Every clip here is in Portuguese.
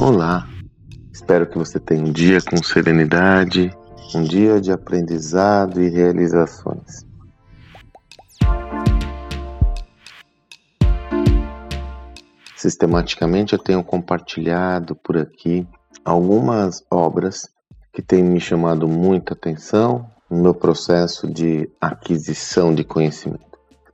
Olá, espero que você tenha um dia com serenidade, um dia de aprendizado e realizações. Sistematicamente eu tenho compartilhado por aqui algumas obras que têm me chamado muita atenção no meu processo de aquisição de conhecimento.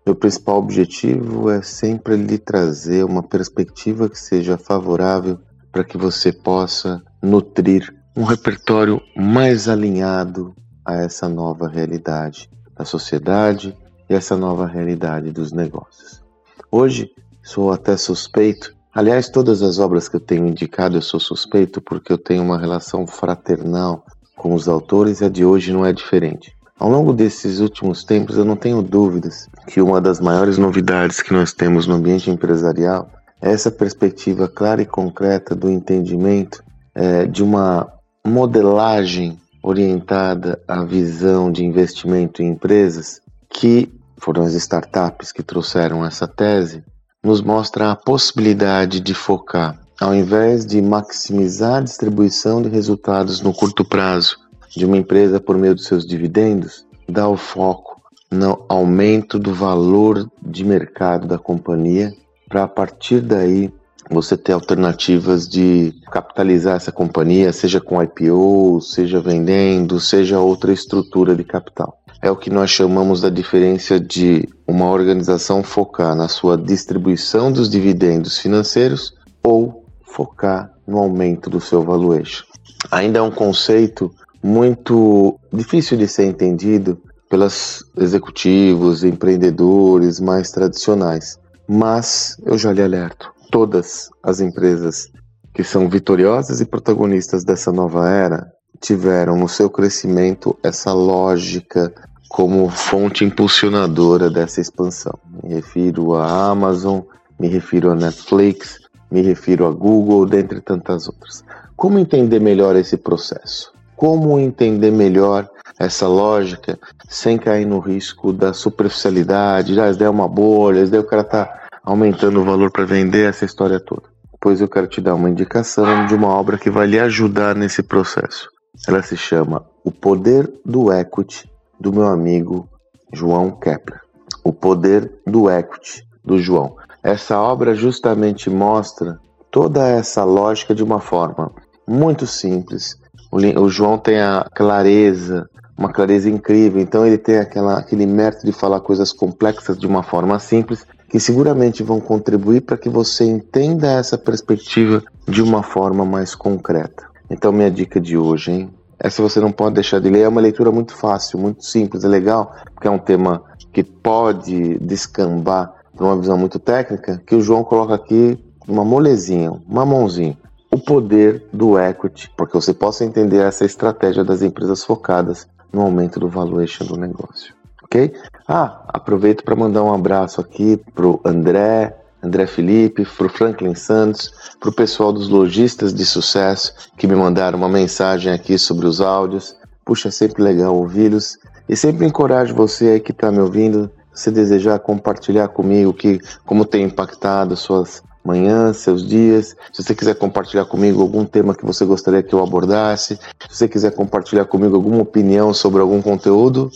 Meu principal objetivo é sempre lhe trazer uma perspectiva que seja favorável para que você possa nutrir um repertório mais alinhado a essa nova realidade da sociedade e essa nova realidade dos negócios. Hoje sou até suspeito, aliás, todas as obras que eu tenho indicado eu sou suspeito porque eu tenho uma relação fraternal com os autores e a de hoje não é diferente. Ao longo desses últimos tempos, eu não tenho dúvidas que uma das maiores novidades que nós temos no ambiente empresarial essa perspectiva clara e concreta do entendimento é, de uma modelagem orientada à visão de investimento em empresas, que foram as startups que trouxeram essa tese, nos mostra a possibilidade de focar, ao invés de maximizar a distribuição de resultados no curto prazo de uma empresa por meio dos seus dividendos, dar o foco no aumento do valor de mercado da companhia para a partir daí você ter alternativas de capitalizar essa companhia, seja com IPO, seja vendendo, seja outra estrutura de capital. É o que nós chamamos da diferença de uma organização focar na sua distribuição dos dividendos financeiros ou focar no aumento do seu valuation. Ainda é um conceito muito difícil de ser entendido pelos executivos, empreendedores mais tradicionais. Mas eu já lhe alerto: todas as empresas que são vitoriosas e protagonistas dessa nova era tiveram no seu crescimento essa lógica como fonte impulsionadora dessa expansão. Me refiro à Amazon, me refiro à Netflix, me refiro a Google, dentre tantas outras. Como entender melhor esse processo? Como entender melhor essa lógica sem cair no risco da superficialidade, ah, isso daí é uma bolha, isso daí o cara tá aumentando o valor para vender essa história toda. Pois eu quero te dar uma indicação de uma obra que vai lhe ajudar nesse processo. Ela se chama O Poder do Equity, do meu amigo João Kepler. O Poder do Equity, do João. Essa obra justamente mostra toda essa lógica de uma forma muito simples. O João tem a clareza, uma clareza incrível, então ele tem aquela, aquele mérito de falar coisas complexas de uma forma simples que seguramente vão contribuir para que você entenda essa perspectiva de uma forma mais concreta. Então, minha dica de hoje, hein? Essa você não pode deixar de ler. É uma leitura muito fácil, muito simples, é legal, porque é um tema que pode descambar para uma visão muito técnica, que o João coloca aqui uma molezinha, uma mãozinha. O poder do equity, porque você possa entender essa estratégia das empresas focadas no aumento do valuation do negócio ok? Ah, aproveito para mandar um abraço aqui pro André, André Felipe, pro Franklin Santos, pro pessoal dos lojistas de sucesso que me mandaram uma mensagem aqui sobre os áudios. Puxa, é sempre legal ouvi-los e sempre encorajo você aí que está me ouvindo, se desejar compartilhar comigo que como tem impactado suas manhãs, seus dias. Se você quiser compartilhar comigo algum tema que você gostaria que eu abordasse, se você quiser compartilhar comigo alguma opinião sobre algum conteúdo,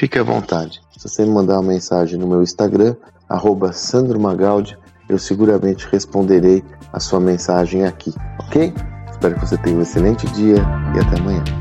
Fique à vontade. Se você me mandar uma mensagem no meu Instagram, arroba Sandro Magaldi, eu seguramente responderei a sua mensagem aqui, ok? Espero que você tenha um excelente dia e até amanhã.